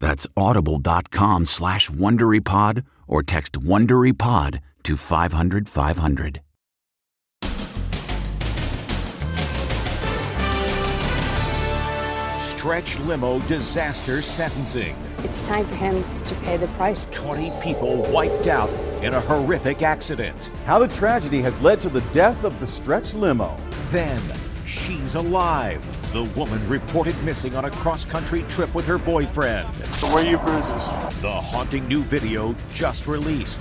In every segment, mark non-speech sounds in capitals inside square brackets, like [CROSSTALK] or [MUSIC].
That's audible.com slash WonderyPod or text WonderyPod to 500 500. Stretch limo disaster sentencing. It's time for him to pay the price. 20 people wiped out in a horrific accident. How the tragedy has led to the death of the stretch limo. Then, she's alive. The woman reported missing on a cross country trip with her boyfriend. Where are your bruises? The haunting new video just released.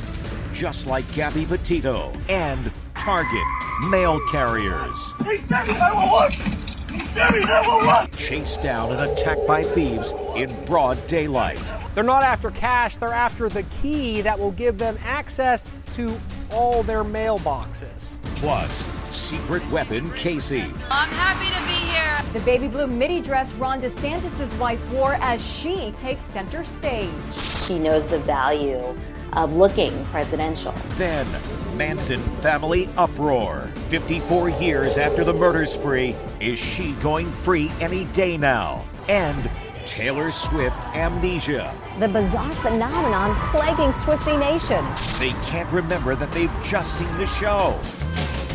Just like Gabby Petito and Target mail carriers. Hey, Sammy, 911! Sammy, 911! Chased down and attacked by thieves in broad daylight. They're not after cash, they're after the key that will give them access to all their mailboxes. Plus, secret weapon Casey. I'm happy to be here. The baby blue midi dress Ron DeSantis' wife wore as she takes center stage. She knows the value of looking presidential. Then, Manson family uproar. 54 years after the murder spree, is she going free any day now? And Taylor Swift amnesia. The bizarre phenomenon plaguing Swifty Nation. They can't remember that they've just seen the show.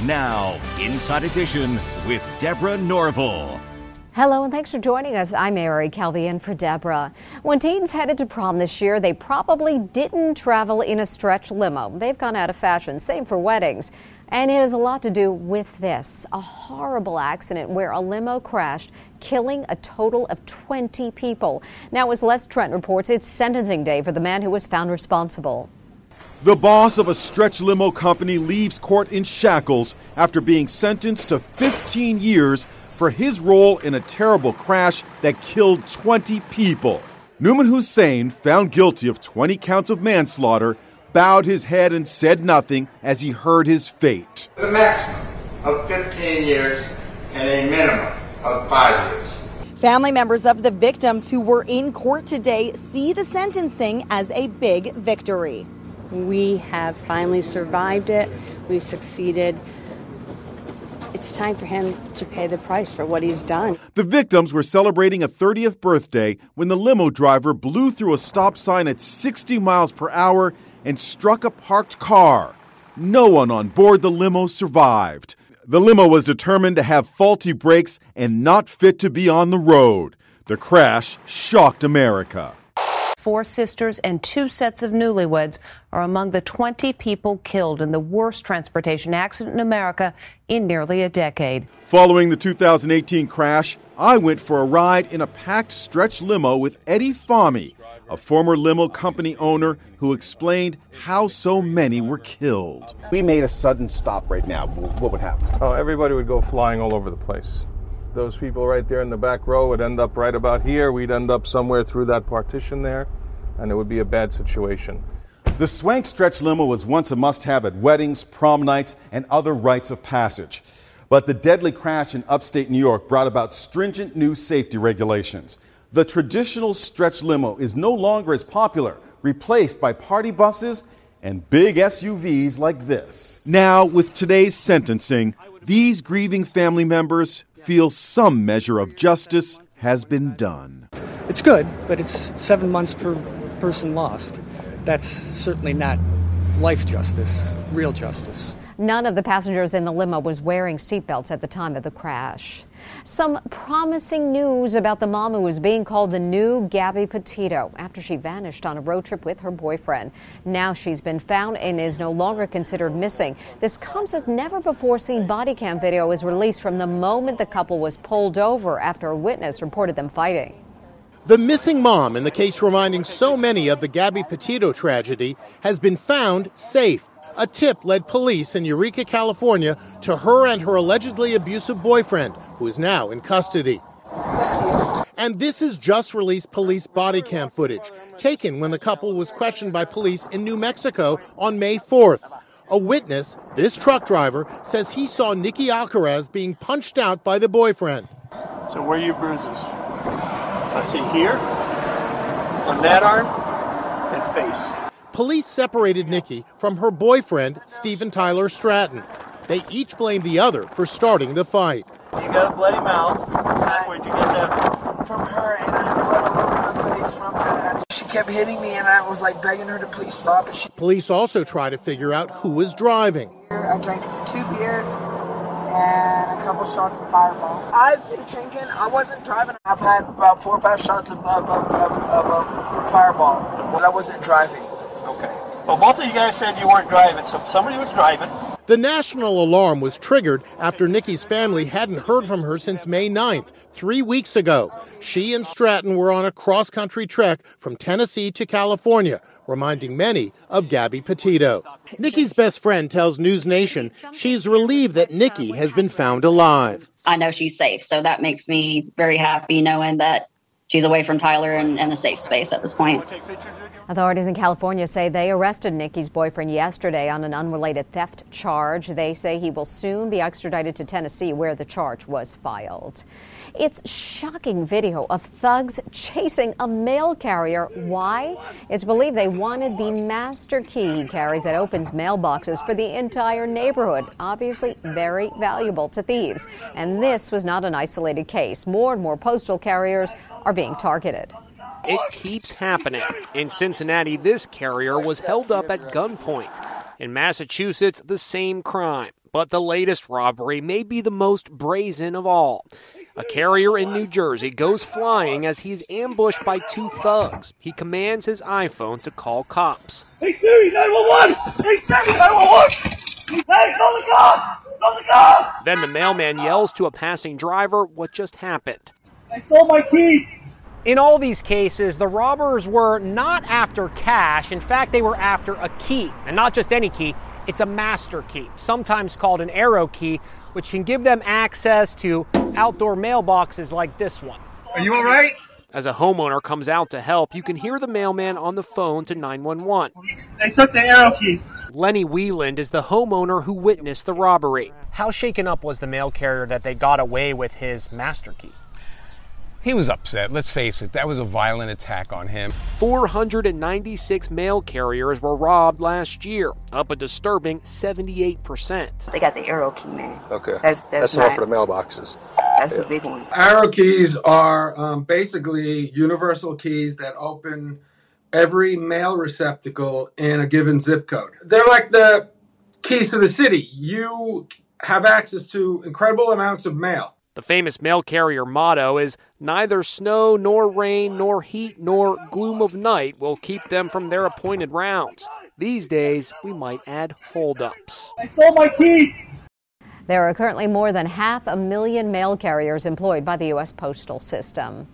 Now, Inside Edition with Deborah Norville. Hello and thanks for joining us. I'm Mary Calvi in for Deborah. When teens headed to prom this year, they probably didn't travel in a stretch limo. They've gone out of fashion. Same for weddings. And it has a lot to do with this a horrible accident where a limo crashed, killing a total of 20 people. Now, as Les Trent reports, it's sentencing day for the man who was found responsible. The boss of a stretch limo company leaves court in shackles after being sentenced to 15 years for his role in a terrible crash that killed 20 people. Nauman Hussain, found guilty of 20 counts of manslaughter, bowed his head and said nothing as he heard his fate. The maximum of 15 years and a minimum of five years. Family members of the victims who were in court today see the sentencing as a big victory. We have finally survived it. We've succeeded. It's time for him to pay the price for what he's done. The victims were celebrating a 30th birthday when the limo driver blew through a stop sign at 60 miles per hour and struck a parked car. No one on board the limo survived. The limo was determined to have faulty brakes and not fit to be on the road. The crash shocked America. Four sisters and two sets of newlyweds are among the 20 people killed in the worst transportation accident in America in nearly a decade. Following the 2018 crash, I went for a ride in a packed stretch limo with Eddie Fahmy, a former limo company owner who explained how so many were killed. We made a sudden stop right now. What would happen? Oh, everybody would go flying all over the place. Those people right there in the back row would end up right about here. We'd end up somewhere through that partition there, and it would be a bad situation. The Swank stretch limo was once a must have at weddings, prom nights, and other rites of passage. But the deadly crash in upstate New York brought about stringent new safety regulations. The traditional stretch limo is no longer as popular, replaced by party buses and big SUVs like this. Now, with today's sentencing, these grieving family members feel some measure of justice has been done. It's good, but it's seven months per person lost. That's certainly not life justice, real justice. None of the passengers in the limo was wearing seatbelts at the time of the crash. Some promising news about the mom who was being called the new Gabby Petito after she vanished on a road trip with her boyfriend. Now she's been found and is no longer considered missing. This comes as never before seen body cam video is released from the moment the couple was pulled over after a witness reported them fighting. The missing mom, in the case reminding so many of the Gabby Petito tragedy, has been found safe. A tip led police in Eureka, California to her and her allegedly abusive boyfriend, who is now in custody. And this is just released police body cam footage taken when the couple was questioned by police in New Mexico on May 4th. A witness, this truck driver, says he saw Nikki Alcaraz being punched out by the boyfriend. So where are your bruises? I see here, on that arm, and face. Police separated Nikki from her boyfriend, Stephen Tyler Stratton. They each blamed the other for starting the fight. You got a bloody mouth. Where'd you get that from? From her, and I had blood all over my face from that. She kept hitting me, and I was like begging her to please stop. And she... Police also try to figure out who was driving. I drank two beers and a couple shots of Fireball. I've been drinking. I wasn't driving. I've had about four or five shots of, of, of, of, of um, Fireball, but I wasn't driving. Okay. Well, both of you guys said you weren't driving, so somebody was driving. The national alarm was triggered after Nikki's family hadn't heard from her since May 9th, three weeks ago. She and Stratton were on a cross country trek from Tennessee to California, reminding many of Gabby Petito. Nikki's best friend tells News Nation she's relieved that Nikki has been found alive. I know she's safe, so that makes me very happy knowing that she's away from Tyler and in a safe space at this point. Authorities in California say they arrested Nikki's boyfriend yesterday on an unrelated theft charge. They say he will soon be extradited to Tennessee, where the charge was filed. It's shocking video of thugs chasing a mail carrier. Why? It's believed they wanted the master key he carries that opens mailboxes for the entire neighborhood. Obviously, very valuable to thieves. And this was not an isolated case. More and more postal carriers are being targeted. It keeps happening. In Cincinnati, this carrier was held up at gunpoint. In Massachusetts, the same crime. But the latest robbery may be the most brazen of all. A carrier in New Jersey goes flying as he's ambushed by two thugs. He commands his iPhone to call cops. Hey Siri, 911! Hey Siri, 911! Hey, call the cops! Call the cops! Then the mailman yells to a passing driver what just happened. I stole my key! In all these cases, the robbers were not after cash. In fact, they were after a key, and not just any key. It's a master key, sometimes called an arrow key, which can give them access to outdoor mailboxes like this one. Are you all right? As a homeowner comes out to help, you can hear the mailman on the phone to 911. They took the arrow key. Lenny Wieland is the homeowner who witnessed the robbery. How shaken up was the mail carrier that they got away with his master key? He was upset, let's face it. That was a violent attack on him. 496 mail carriers were robbed last year, up a disturbing 78%. They got the arrow key, man. Okay. That's that's, That's not, not for the mailboxes. That's the big one. Arrow keys are um, basically universal keys that open every mail receptacle in a given zip code. They're like the keys to the city. You have access to incredible amounts of mail. The famous mail carrier motto is neither snow nor rain nor heat nor gloom of night will keep them from their appointed rounds. These days, we might add holdups. I stole my key! There are currently more than half a million mail carriers employed by the U.S. postal system.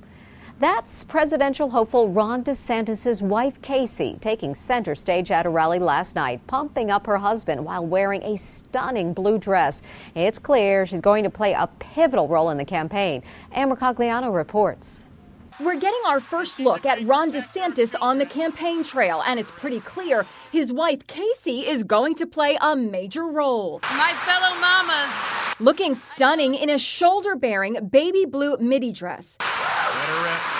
That's presidential hopeful Ron DeSantis' wife, Casey, taking center stage at a rally last night, pumping up her husband while wearing a stunning blue dress. It's clear she's going to play a pivotal role in the campaign. Amber Cogliano reports. We're getting our first look at Ron DeSantis on the campaign trail, and it's pretty clear his wife, Casey, is going to play a major role. My fellow mamas. Looking stunning in a shoulder bearing baby blue midi dress.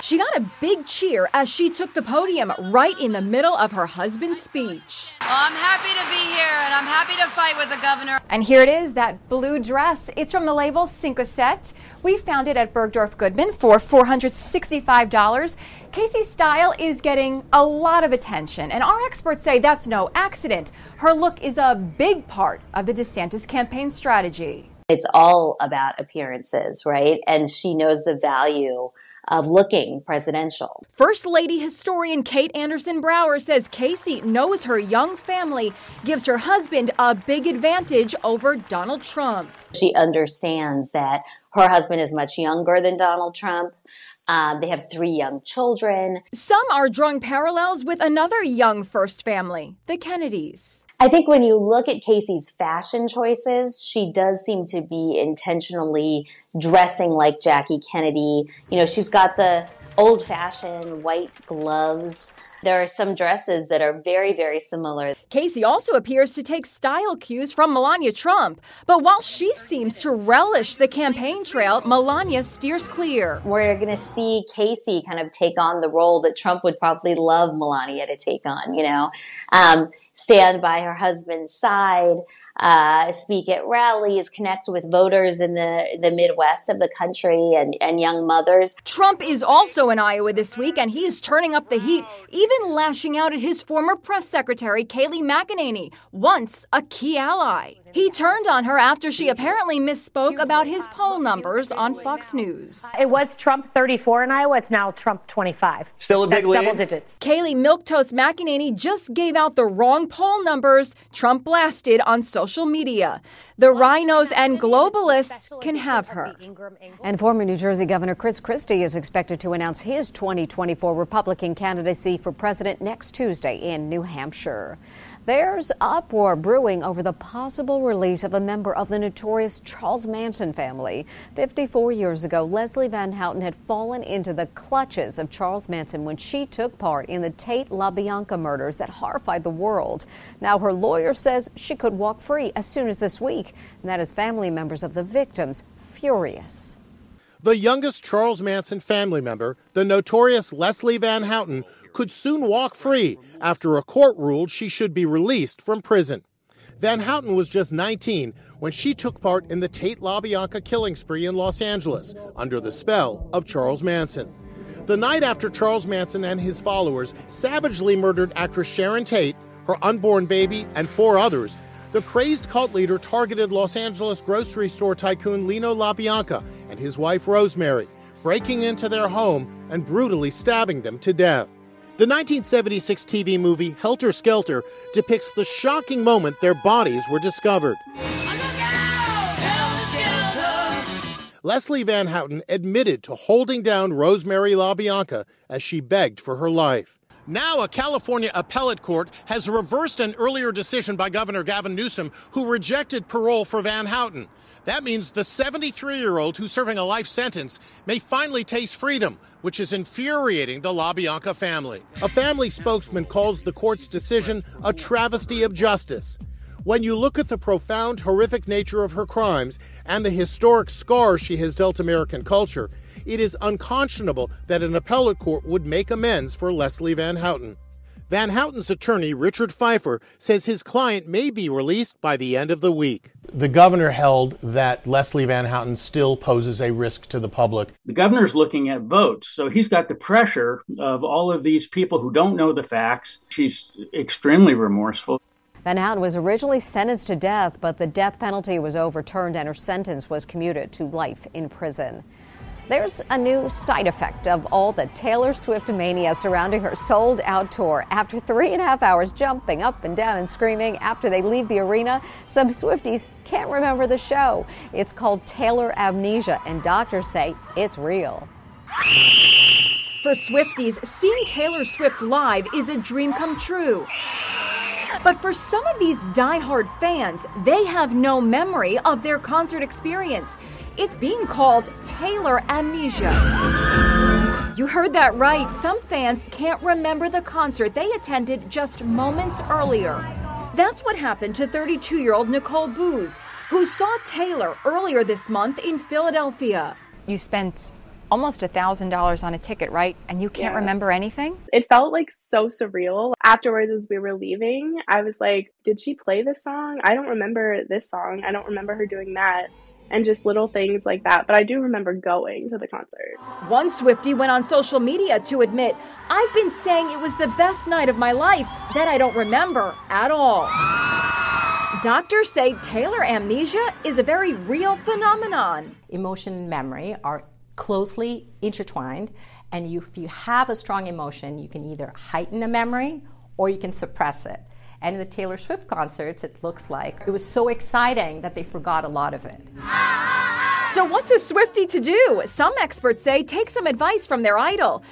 She got a big cheer as she took the podium right in the middle of her husband's speech. Well, I'm happy to be here and I'm happy to fight with the governor. And here it is, that blue dress. It's from the label Cinq à Sept. We found it at Bergdorf Goodman for $465. Casey's style is getting a lot of attention, and our experts say that's no accident. Her look is a big part of the DeSantis campaign strategy. It's all about appearances, right? And she knows the value of looking presidential. First Lady historian Kate Anderson Brower says Casey knows her young family gives her husband a big advantage over Donald Trump. She understands that her husband is much younger than Donald Trump. Uh, they have three young children. Some are drawing parallels with another young first family, the Kennedys. I think when you look at Casey's fashion choices, she does seem to be intentionally dressing like Jackie Kennedy. You know, she's got the old fashioned white gloves. There are some dresses that are very, very similar. Casey also appears to take style cues from Melania Trump. But while she seems to relish the campaign trail, Melania steers clear. We're going to see Casey kind of take on the role that Trump would probably love Melania to take on, you know? Um, stand by her husband's side, uh, speak at rallies, connect with voters in the, the Midwest of the country and, and young mothers. Trump is also in Iowa this week, and he is turning up the heat, even lashing out at his former press secretary, Kayleigh McEnany, once a key ally. He turned on her after she apparently misspoke about his poll numbers on Fox News. It was Trump 34 in Iowa. It's now Trump 25. Still a big That's lead. double digits. Kayleigh Milquetoast McEnany just gave out the wrong poll numbers Trump blasted on social media. The RINOs and globalists can have her. And former New Jersey Governor Chris Christie is expected to announce his 2024 Republican candidacy for president next Tuesday in New Hampshire. There's uproar brewing over the possible release of a member of the notorious Charles Manson family. 54 years ago, Leslie Van Houten had fallen into the clutches of Charles Manson when she took part in the Tate LaBianca murders that horrified the world. Now, her lawyer says she could walk free as soon as this week, and that is family members of the victims furious. The youngest Charles Manson family member, the notorious Leslie Van Houten, could soon walk free after a court ruled she should be released from prison. Van Houten was just 19 when she took part in the Tate LaBianca killing spree in Los Angeles under the spell of Charles Manson. The night after Charles Manson and his followers savagely murdered actress Sharon Tate, her unborn baby, and four others, the crazed cult leader targeted Los Angeles grocery store tycoon Leno LaBianca and his wife Rosemary, breaking into their home and brutally stabbing them to death. The 1976 TV movie Helter Skelter depicts the shocking moment their bodies were discovered. Leslie Van Houten admitted to holding down Rosemary LaBianca as she begged for her life. Now, a California appellate court has reversed an earlier decision by Governor Gavin Newsom, who rejected parole for Van Houten. That means the 73 year old who's serving a life sentence may finally taste freedom, which is infuriating the LaBianca family. A family spokesman calls the court's decision a travesty of justice. When you look at the profound, horrific nature of her crimes and the historic scars she has dealt American culture, it is unconscionable that an appellate court would make amends for Leslie Van Houten. Van Houten's attorney, Richard Pfeiffer, says his client may be released by the end of the week. The governor held that Leslie Van Houten still poses a risk to the public. The governor's looking at votes, so he's got the pressure of all of these people who don't know the facts. She's extremely remorseful. Van Houten was originally sentenced to death, but the death penalty was overturned and her sentence was commuted to life in prison. There's a new side effect of all the Taylor Swift mania surrounding her sold out tour. After three and a half hours jumping up and down and screaming after they leave the arena, some Swifties can't remember the show. It's called Taylor amnesia, and doctors say it's real. For Swifties, seeing Taylor Swift live is a dream come true. But for some of these die-hard fans, they have no memory of their concert experience. It's being called Taylor amnesia. You heard that right. Some fans can't remember the concert they attended just moments earlier. That's what happened to 32 year old Nicole Booz, who saw Taylor earlier this month in Philadelphia. You spent almost $1,000 on a ticket, right? And you can't Yeah. remember anything? It felt like so surreal. Afterwards, as we were leaving, I was like, did she play this song? I don't remember this song. I don't remember her doing that. And just little things like that. But I do remember going to the concert. One Swifty went on social media to admit, I've been saying it was the best night of my life that I don't remember at all. Doctors say Taylor amnesia is a very real phenomenon. Emotion and memory are closely intertwined, and you, if you have a strong emotion, you can either heighten a memory or you can suppress it. And in the Taylor Swift concerts, it looks like it was so exciting that they forgot a lot of it. So, what's a Swifty to do? Some experts say take some advice from their idol.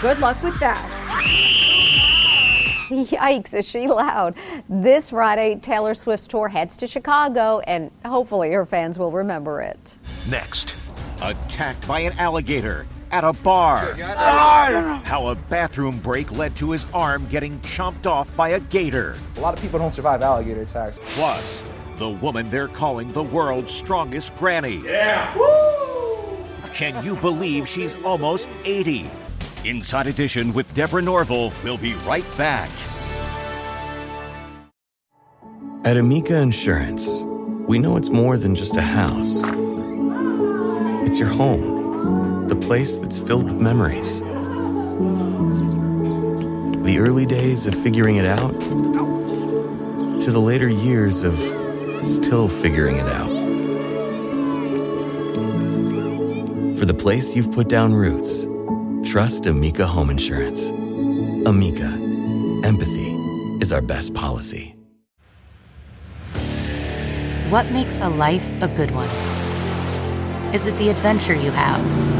Good luck with that. [LAUGHS] Yikes, is she loud? This Friday, Taylor Swift's tour heads to Chicago, and hopefully her fans will remember it. Next, attacked by an alligator at a bar. How a bathroom break led to his arm getting chomped off by a gator. A lot of people don't survive alligator attacks. Plus, the woman they're calling the world's strongest granny. Yeah. Woo! Can you believe she's almost 80? Inside Edition with Deborah Norville will be right back. At Amica Insurance, we know it's more than just a house. It's your home, the place that's filled with memories. The early days of figuring it out to the later years of still figuring it out. For the place you've put down roots, trust Amica Home Insurance. Amica, empathy is our best policy. What makes a life a good one? Is it the adventure you have?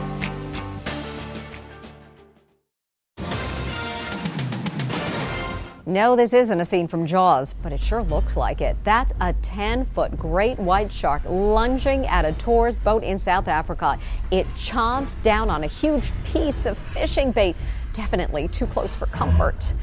No, this isn't a scene from Jaws, but it sure looks like it. That's a 10 foot great white shark lunging at a tourist boat in South Africa. It chomps down on a huge piece of fishing bait, definitely too close for comfort.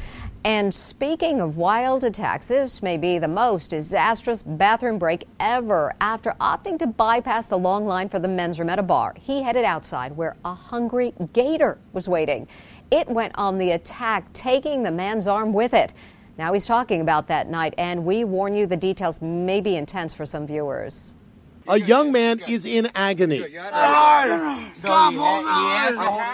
And speaking of wild attacks, this may be the most disastrous bathroom break ever. After opting to bypass the long line for the men's room at a bar, he headed outside where a hungry gator was waiting. It went on the attack, taking the man's arm with it. Now he's talking about that night, and we warn you the details may be intense for some viewers. A young man is in agony.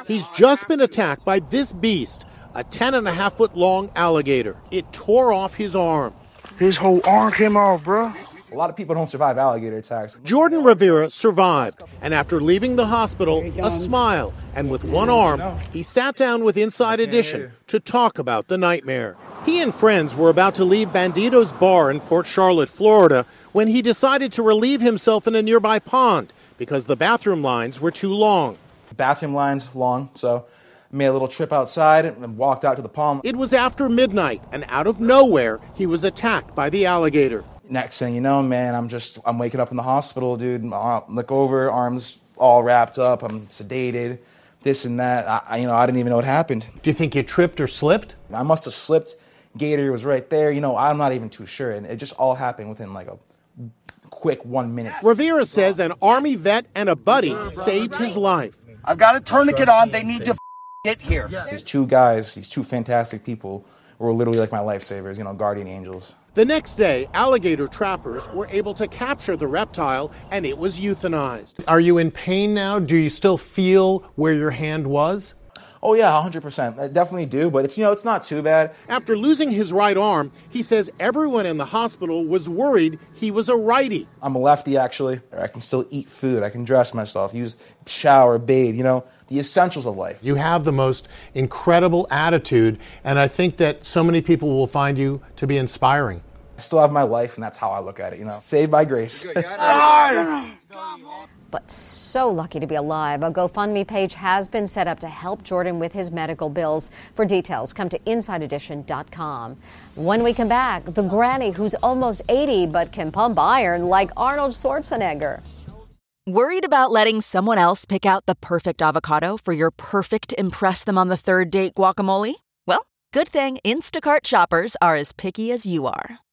He's just been attacked by this beast, a 10 and a half foot long alligator. It tore off his arm. His whole arm came off, bro. A lot of people don't survive alligator attacks. Jordan Rivera survived, and after leaving the hospital, a smile, and with one arm, he sat down with Inside Edition to talk about the nightmare. He and friends were about to leave Bandito's bar in Port Charlotte, Florida, when he decided to relieve himself in a nearby pond because the bathroom lines were too long. Bathroom lines long, so I made a little trip outside and walked out to the pond. It was after midnight, and out of nowhere, he was attacked by the alligator. Next thing you know, man, I'm just I'm waking up in the hospital, dude. I Look over, arms all wrapped up. I'm sedated, this and that. I, I- you know, I didn't even know what happened. Do you think you tripped or slipped? I must have slipped. Gator was right there. You know, I'm not even too sure, and it just all happened within like a quick one minute. Rivera says an Army vet and a buddy saved his life. I've got a tourniquet on. They need to get here. These two guys, these two fantastic people, were literally like my lifesavers. You know, guardian angels. The next day, alligator trappers were able to capture the reptile and it was euthanized. Are you in pain now? Do you still feel where your hand was? Oh yeah, 100%. I definitely do, but it's you know it's not too bad. After losing his right arm, he says everyone in the hospital was worried he was a righty. I'm a lefty actually. I can still eat food. I can dress myself, use shower, bathe. You know the essentials of life. You have the most incredible attitude, and I think that so many people will find you to be inspiring. I still have my life, and that's how I look at it. You know, saved by grace. [LAUGHS] but so lucky to be alive. A GoFundMe page has been set up to help Jordan with his medical bills. For details, come to InsideEdition.com. When we come back, the granny who's almost 80 but can pump iron like Arnold Schwarzenegger. Worried about letting someone else pick out the perfect avocado for your perfect Impress Them on the Third Date guacamole? Well, good thing Instacart shoppers are as picky as you are.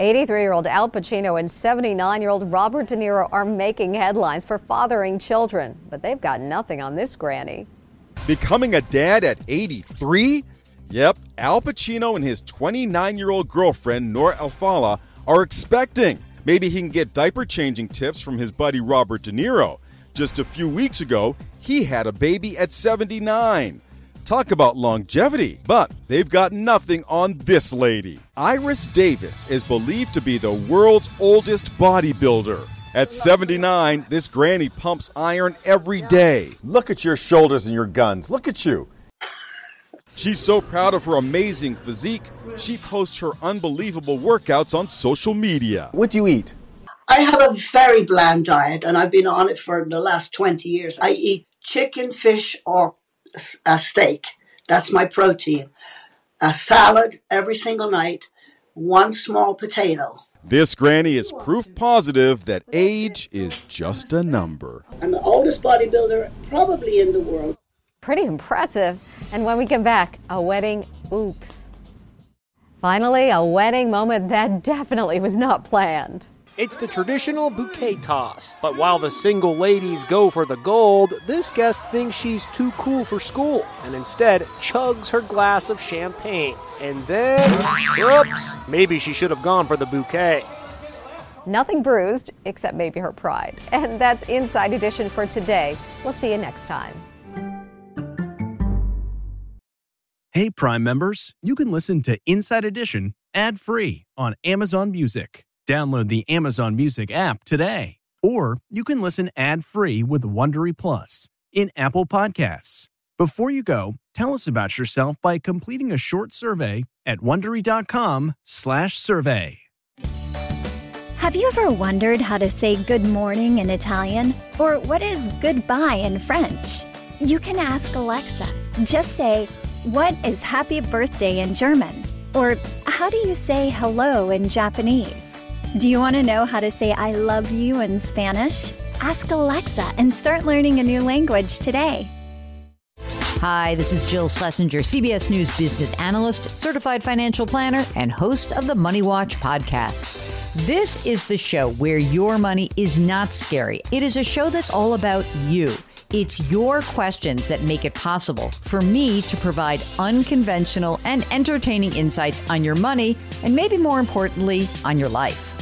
83 year old Al Pacino and 79 year old Robert De Niro are making headlines for fathering children, but they've got nothing on this granny. Becoming a dad at 83? Yep, Al Pacino and his 29 year old girlfriend, Nora Alfallah, are expecting. Maybe he can get diaper changing tips from his buddy Robert De Niro. Just a few weeks ago, he had a baby at 79. Talk about longevity, but they've got nothing on this lady. Iris Davis is believed to be the world's oldest bodybuilder. At 79, this granny pumps iron every day. Look at your shoulders and your guns. Look at you. She's so proud of her amazing physique, she posts her unbelievable workouts on social media. What do you eat? I have a very bland diet, and I've been on it for the last 20 years. I eat chicken, fish, or a steak. That's my protein. A salad every single night, one small potato. This granny is proof positive that age is just a number. I'm the oldest bodybuilder probably in the world. Pretty impressive. And when we come back, a wedding oops. Finally, a wedding moment that definitely was not planned. It's the traditional bouquet toss. But while the single ladies go for the gold, this guest thinks she's too cool for school and instead chugs her glass of champagne. And then, oops, maybe she should have gone for the bouquet. Nothing bruised, except maybe her pride. And that's Inside Edition for today. We'll see you next time. Hey, Prime members, you can listen to Inside Edition ad free on Amazon Music. Download the Amazon Music app today. Or you can listen ad-free with Wondery Plus in Apple Podcasts. Before you go, tell us about yourself by completing a short survey at wondery.com/survey. Have you ever wondered how to say good morning in Italian or what is goodbye in French? You can ask Alexa. Just say, "What is happy birthday in German?" or "How do you say hello in Japanese?" Do you want to know how to say I love you in Spanish? Ask Alexa and start learning a new language today. Hi, this is Jill Schlesinger, CBS News business analyst, certified financial planner, and host of the Money Watch podcast. This is the show where your money is not scary. It is a show that's all about you. It's your questions that make it possible for me to provide unconventional and entertaining insights on your money, and maybe more importantly, on your life.